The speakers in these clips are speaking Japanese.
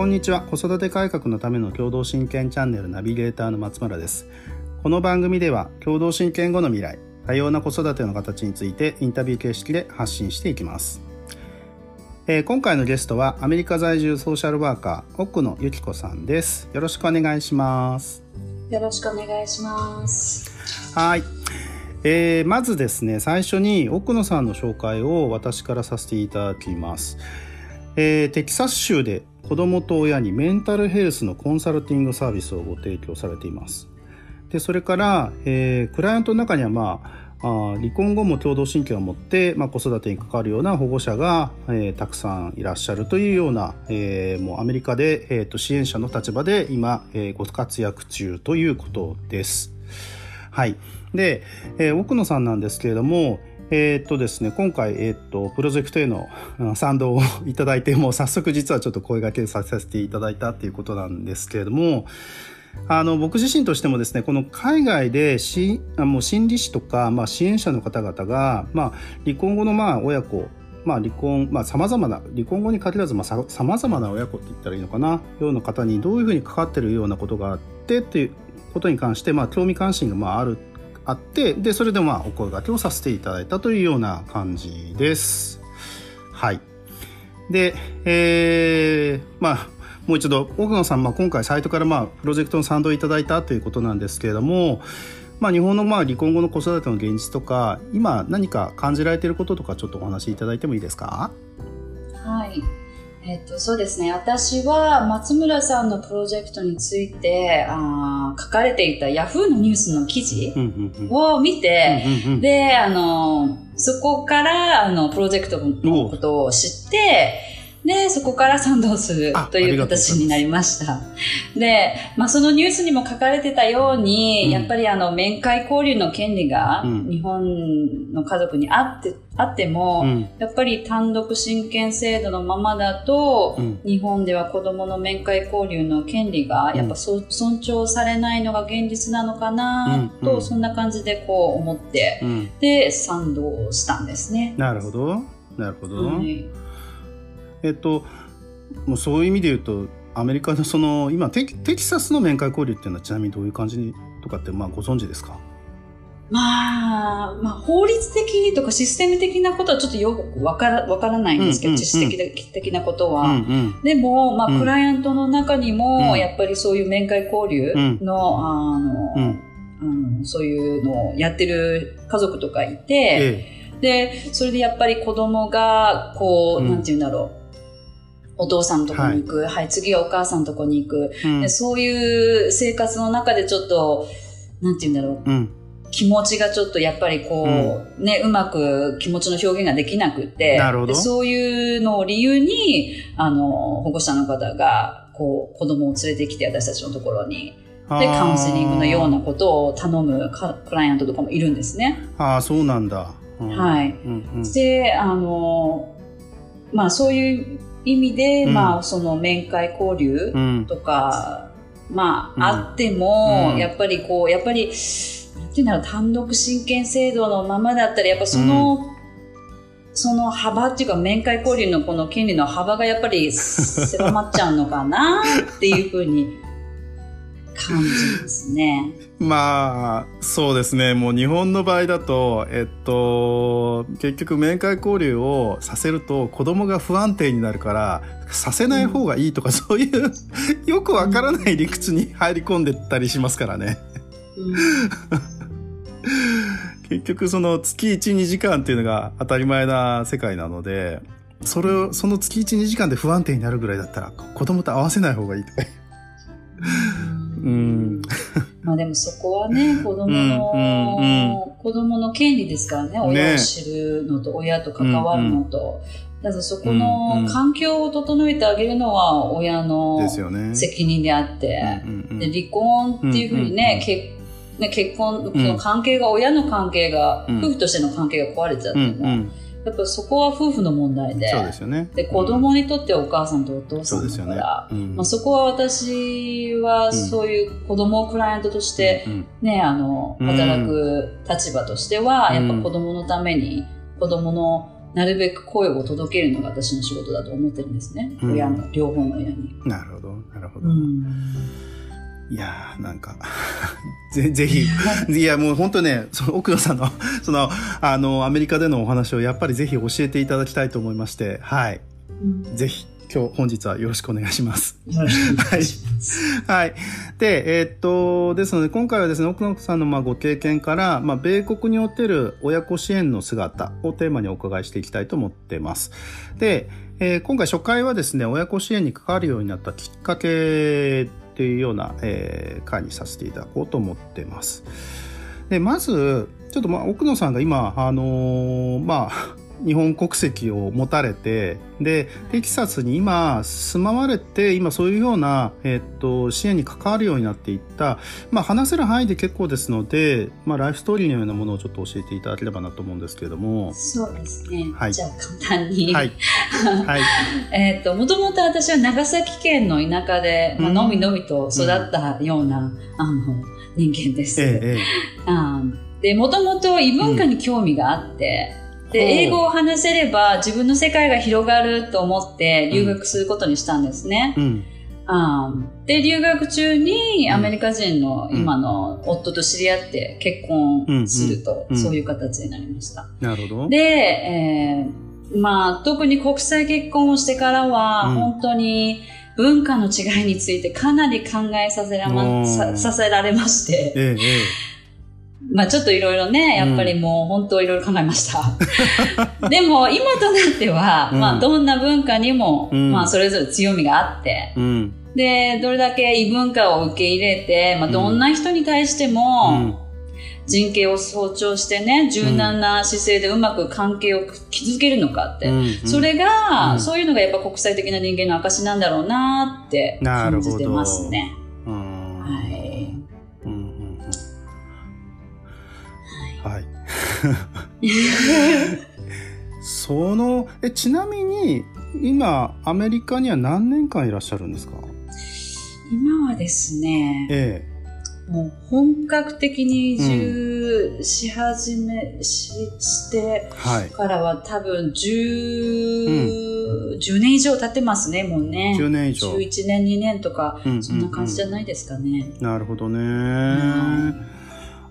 こんにちは。子育て改革のための共同親権チャンネルナビゲーターの松村です。この番組では共同親権後の未来多様な子育ての形についてインタビュー形式で発信していきます。えー、今回のゲストはアメリカ在住ソーシャルワーカー奥野由紀子さんです。よろしくお願いします。よろしくお願いします。はい。えー、まずですね最初に奥野さんの紹介を私からさせていただきます、えー、テキサス州で子どもと親にメンタルヘルスのコンサルティングサービスをご提供されていますでそれから、えー、クライアントの中にはまああ離婚後も共同親権を持って、まあ、子育てに関わるような保護者が、えー、たくさんいらっしゃるというような、えー、もうアメリカで、えーと、支援者の立場で今、えー、ご活躍中ということです。はい。で、えー、奥野さんなんですけれども、えー、っとですね、今回、えー、っと、プロジェクトへの賛同をいただいて、もう早速実はちょっと声掛けさせていただいたっていうことなんですけれども、あの僕自身としてもですねこの海外でしもう心理師とか、まあ、支援者の方々が、まあ、離婚後のまあ親子まあ、離婚、まあ、様々な、離婚後に限らず、まあ、さ様々な親子って言ったらいいのかな、ような方にどういうふうに関わってるようなことがあってっていうことに関して、まあ、興味関心がまあある、あって、で、それでまあ、お声掛けをさせていただいたというような感じです。はい。で、えー、まあ、もう一度奥野さん、まあ、今回サイトからまあプロジェクトの賛同いただいたということなんですけれども、まあ、日本のまあ離婚後の子育ての現実とか今何か感じられていることとかちょっとお話しいただいてもいいですか？はいえっと、そうですね。私は松村さんのプロジェクトについてあ書かれていたヤフーのニュースの記事を見て、で、あの、そこからあのプロジェクトのことを知って、で、そこから賛同するという形になりました。で、まあ、そのニュースにも書かれてたように、うん、やっぱりあの、面会交流の権利が、日本の家族にあって、あっても、うん、やっぱり単独親権制度のままだと、うん、日本では子供の面会交流の権利が、やっぱそ、尊重されないのが現実なのかな、と、そんな感じでこう思って、で、賛同したんですね。なるほど。なるほど。はいえっと、もうそういう意味で言うとアメリカのその今テテキサスの面会交流っていうのはちなみにどういう感じとかってまあご存知ですか？まあ、まあ、法律的とかシステム的なことはちょっとよくわからわからないんですけど、知識的的なことは。うんうん、でも、まあ、クライアントの中にも、やっぱりそういう面会交流の、うん、あの、うん、そういうのをやってる家族とかいて、ええ、で、それでやっぱり子供が、こう、なんて言うんだろう。お父さんのとこに行く、はい、はい、次はお母さんのとこに行く、うん、そういう生活の中でちょっと、なんて言うんだろう。うん。気持ちがちょっとやっぱりこう、うん、ね、うまく気持ちの表現ができなくて、なるほど。そういうのを理由に、あの、保護者の方が、こう、子供を連れてきて私たちのところに、で、カウンセリングのようなことを頼むクライアントとかもいるんですね。ああ、そうなんだ。うん、はい、うんうん。で、あの、まあそういう意味で、うん、まあ、その面会交流とか、うん、まあ、あっても、やっぱりこう、やっぱり、なんていうんだろう、単独親権制度のままだったら、やっぱその、その幅っていうか、面会交流のこの権利の幅がやっぱり狭まっちゃうのかなっていうふうに感じですね。まあ、そうですね。もう日本の場合だと、えっと、結局面会交流をさせると子供が不安定になるから、させない方がいいとか、うん、そういうよくわからない理屈に入り込んでったりしますからね。うん、結局その月1、2時間っていうのが当たり前な世界なので、それを、その月1、2時間で不安定になるぐらいだったら子供と合わせない方がいいとか。でもそこはね、子供の、うんうんうん、子供の権利ですからね、親を知るのと、親と関わるのと。だからそこの環境を整えてあげるのは親の責任であって、で離婚っていうふうにね、結ね結婚、その関係が、親の関係が、夫婦としての関係が壊れちゃっても、やっぱそこは夫婦の問題で、そうですよね。で、子供にとってはお母さんとお父さんだから、そ,、ねうん、まあ、そこは私はそういう子供をクライアントとして、ね、あの、働く立場としては、やっぱ子供のために、子供のなるべく声を届けるのが私の仕事だと思ってるんですね。うん親の、両方の親に。なるほど、なるほど。うん。いやー、なんか、ぜ、ぜひ、いや、もう本当ね、その奥野さんの、その、あの、アメリカでのお話をやっぱりぜひ教えていただきたいと思いまして、はい。うんぜひ、今日、本日はよろしくお願いします。よろしくお願いします。はい。で、えーっと、ですので、今回はですね、奥野さんのまあご経験から、まあ、米国における親子支援の姿をテーマにお伺いしていきたいと思っています。で、えー今回初回はですね、親子支援に関わるようになったきっかけっていうような、えー回にさせていただこうと思ってます。で、まず、ちょっとまあ、奥野さんが今、あのーまあ、日本国籍を持たれて、で、テキサスに今住まわれて、今そういうような、えっと、支援に関わるようになっていった、まあ話せる範囲で結構ですので、まあライフストーリーのようなものをちょっと教えていただければなと思うんですけれども。そうですね。はいじゃあ簡単に。はい。はい。えっと、もともと私は長崎県の田舎で、まあうんのみのみと育ったような、あの、人間です。ええ、えあーで、もともと異文化に興味があって、で、英語を話せれば自分の世界が広がると思って留学することにしたんですね。え。うん。あーで、留学中にうんアメリカ人の今の夫と知り合って結婚すると、うんうんそういう形になりました。なるほど。で、えーまあ、特に国際結婚をしてからは、うん本当に文化の違いについてかなり考えさせら,、おま、ーささせられまして、ええ、えまあちょっといろいろね、やっぱりもう本当いろいろ考えました。でも今となっては、うんまあどんな文化にも、うんまあそれぞれ強みがあって。で、どれだけ異文化を受け入れて、まあどんな人に対してうも、ん。人権を尊重してね、柔軟な姿勢でうまく関係を築けるのかって。うんそれが、うんそういうのがやっぱ国際的な人間の証なんだろうなって感じてますね。その、え、ちなみに、今、アメリカには何年間いらっしゃるんですか？今はですね、えもう本格的に移住し始め、しして。からは多分10、10年以上経ってますね、もうね。10年以上。11年、2年とか、うんうんうんそんな感じじゃないですかね。なるほどね。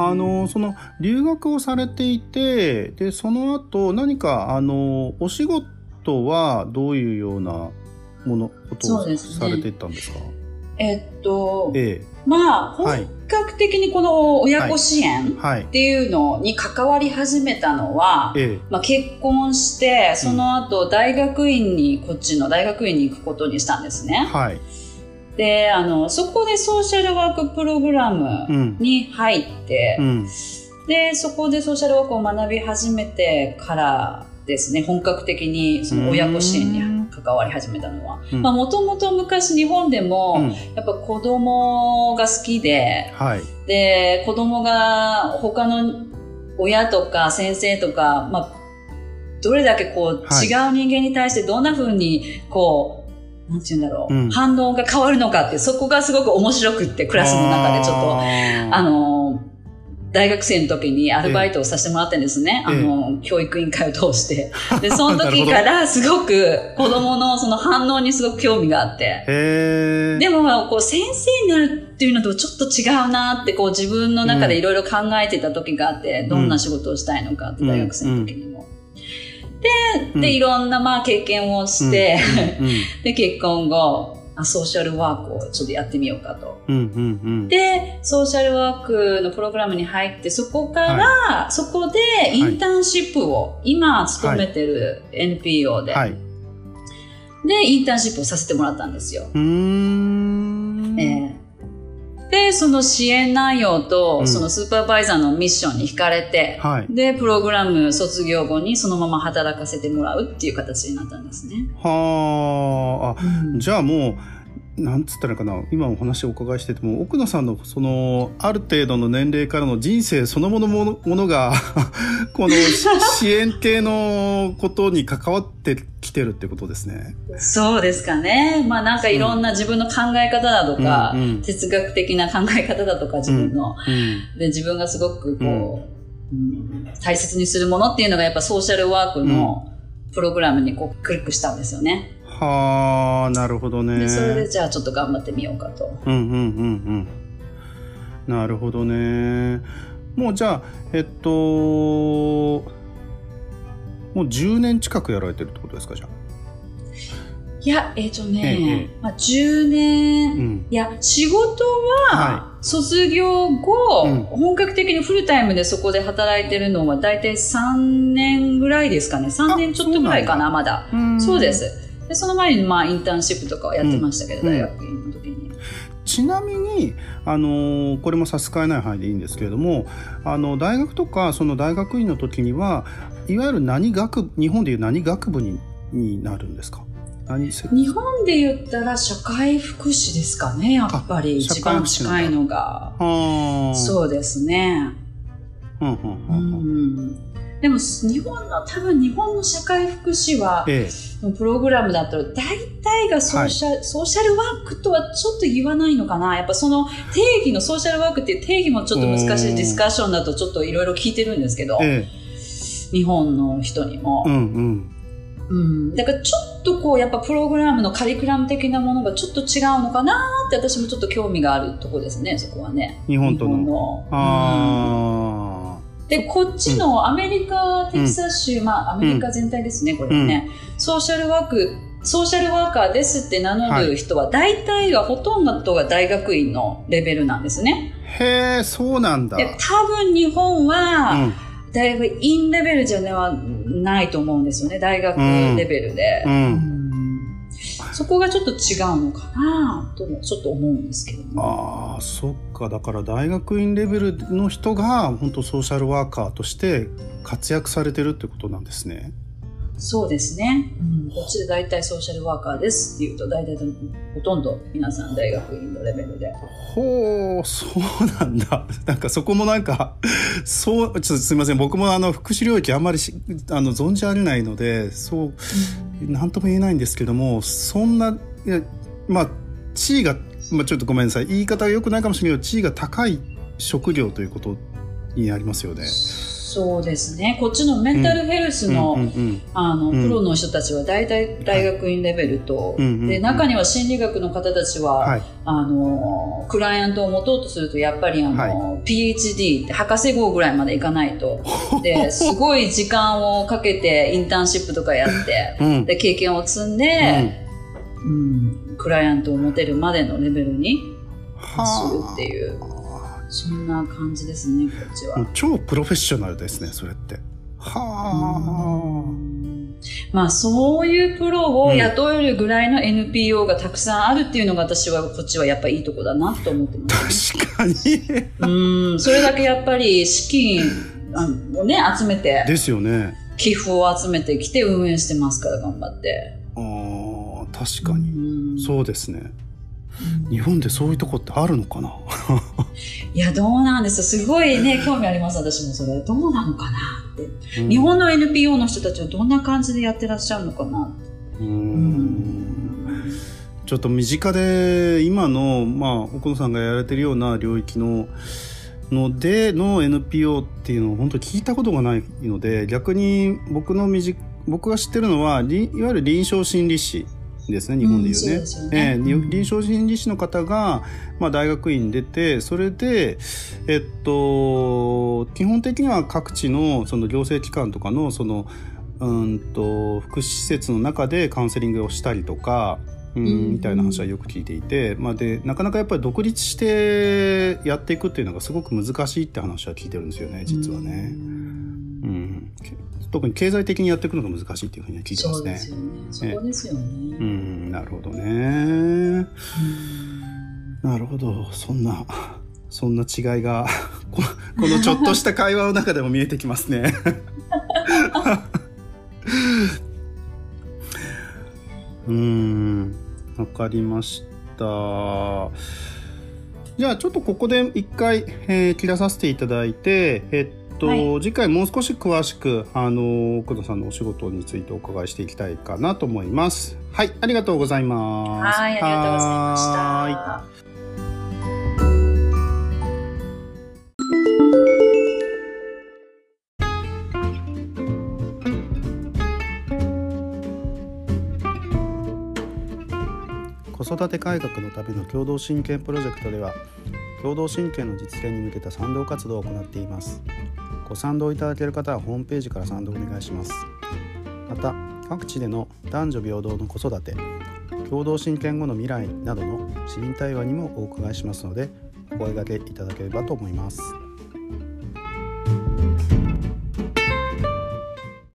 んあの、その、留学をされていて、で、その後、何か、あの、お仕事はどういうようなもの、ことをされていったんですか？えっと、えまあ、はい本格的にこの親子支援っ。ていうのに関わり始めたのは、えまあ、結婚して、その後大学院に、こっちの大学院に行くことにしたんですえ。ね。はい。で、あの、そこでソーシャルワークプログラムうん。に入って、うん。で、そこでソーシャルワークを学び始めてからですね、本格的にその親子支援に関わり始めたのは。もともと昔日本でも、うんやっぱ子供が好きで、はい。で、子供が他の親とか先生とか、まあ、どれだけこう、はい違う人間に対してどんな風にこう、なんて言うんだろう、うん。反応が変わるのかって、そこがすごく面白くって、クラスの中でちょっと、ああの、大学生の時にアルバイトをさせてもらってんですね。ええ。あの、教育委員会を通して。で、その時からすごく子供のその反応にすごく興味があって。でも、こう、先生になるっていうのとちょっと違うなって、こう、自分の中でいろいろ考えてた時があって、どんな仕事をしたいのかって、うん。大学生の時にも。うん。で、いろんな、まあ、経験をして、で、結婚後、あソーシャルワークをちょっとやってみようかと。で、ソーシャルワークのプログラムに入って、そこから、そこでインターンシップを、今勤めてる NPO で、はい。うで、インターンシップをさせてもらったんですよ。で、その支援内容と、うんそのスーパーバイザーのミッションに惹かれて、はい。で、プログラム卒業後にそのまま働かせてもらうっていう形になったんですね。はあ。あ、じゃあもう、なんつったらかな今お話をお伺いしてても奥野さんのそのある程度の年齢からの人生そのものものが この し支援系のことに関わってきてるってことですね。そうですかね。まあなんかいろんな自分の考え方だとか、うんうん哲学的な考え方だとか自分の、うんで自分がすごくこう、うん大切にするものっていうのがやっぱソーシャルワークのプログラムにこうクリックしたんですよね。はあ、なるほどね。で、それでじゃあちょっと頑張ってみようかと。うんうんうんうん。なるほどね。もうじゃあ、えっと、もう10年近くやられてるってことですか、じゃあ？いや、えっ、とね、ええまあ、10年、うん。いや、仕事はは、卒業後、うん本格的にフルタイムでそこで働いてるのは大体3年ぐらいですかね。3年ちょっとぐらいかな、まだ。うんそうで。す。で、その前に、まあ、インターンシップとかはやってましたけど、うん大学院の時に。ちなみに、あのーこれも差し支えない範囲でいいんですけれども、あの、大学とか、その大学院の時には、いわゆる何学部、日本でいう何学部にになるんですか？日本で言ったら社会福祉ですかね、やっぱり。あ一番近いのが。はあ。そうですね。うんうんううんうんん。でも、日本の、多分日本の社会福祉は、えプログラムだと大体がソーシャル、ソーシャルワークとはちょっと言わないのかな。やっぱその定義のソーシャルワークっていう定義もちょっと難しいディスカッションだとちょっといろいろ聞いてるんですけど、ええ日本の人にもえ。う。んうん。うん。だからちょっとこうやっぱプログラムのカリキュラム的なものがちょっと違うのかなって私もちょっと興味があるとこですね、そこはね。日本との。日本の。あうんで、こっちのアメリカ、テキサス州、まあアメリカ全体ですね、これはね。ソーシャルワーク、ソーシャルワーカーですって名乗る人は、大体がほとんどが大学院のレベルなんですね。あ。へえ、そうなんだ。で、多分日本うは、ん。大学院レベルじゃないと思うんですよね、大学レベルで。うん。うんそこがちょっと違うのかなともちょっと思うんですけどね。ああ、そっか。だから大学院レベルの人が本当ソーシャルワーカーとして活躍されてるってことなんですね。そうですね。うん、こっちで大体ソーシャルワーカーですって言うと、大体ほとんど皆さん大学院のレベルで。ほう、そうなんだ。なんかそこもなんか、そう、ちょっとすみません。僕もあの、福祉領域あんまりしあの存じ上げないので、そう、なんとも言えないんですけども、そんな、まあ、地位が、まあちょっとごめんなさい。言い方が良くないかもしれないけど、地位が高い職業ということになりますよね。そうですね。こっちのメンタルヘルスの、うんうんあの、うんプロの人たちは大体大学院レベルと、うんうんうんで、中には心理学の方たちは、はい。あの、クライアントを持とうとすると、やっぱりあの、PhD って博士号ぐらいまでいかないと。で、すごい時間をかけてインターンシップとかやって、うん。で、経験を積んで、うん、クライアントを持てるまでのレベルにするっていう、そんな感じですね、こっちは。超プロフェッショナルですね、それって。はまあそういうプロを雇えるぐらいの NPO がたくさんあるっていうのが私はこっちはやっぱいいとこだなと思ってまあ。す、確かに。うん、それだけやっぱり資金あをね、集めて、ですよね。寄付を集めてきて運営してますから頑張って。ああ、確かに。うんそうですね。日本でそういうとこってあるのかな？いや、どうなんですよ。すごいね、興味あります、私もそれ。どうなのかなって。うん日本の NPO の人たちはどんな感じでやってらっしゃるのかなうーんちょっと身近で今の、まあ、奥野さんがやられてるような領域ののでの NPO っていうのを本当聞いたことがないので逆に僕の身近僕が知ってるのはりいわゆる臨床心理士ですね日本でいうね。うんねうん臨床心理士の方が、まあ、大学院出てそれで、えっと、基本的には各地のその行政機関とかのそのうんと福祉施設の中でカウンセリングをしたりとか、うんうんみたいな話はよく聞いていて、まあ、でなかなかやっぱり独立してやっていくっていうのがすごく難しいって話は聞いてるんですよね実はね。うん、け特に経済的にやっていくのが難しいっていうふうには聞いてますねそうです。よね。なるほどね。うんなるほど。そんな、そんな違いが、ここのちょっとした会話の中でも見えてきますね。うーん、わかりました。じゃあちょっとここで一回、えー切らさせていただいて、えっと、はい、次回もう少し詳しくあの奥野さんのお仕事についてお伺いしていきたいかなと思います。はい、ありがとうございます。はい、ありがとうございました。子育て改革のための共同親権プロジェクトでは共同親権の実現に向けた賛同活動を行っていますご賛同いただける方はホームページから賛同お願いしますまた各地での男女平等の子育て共同親権後の未来などの市民対話にもお伺いしますのでお声掛けいただければと思います。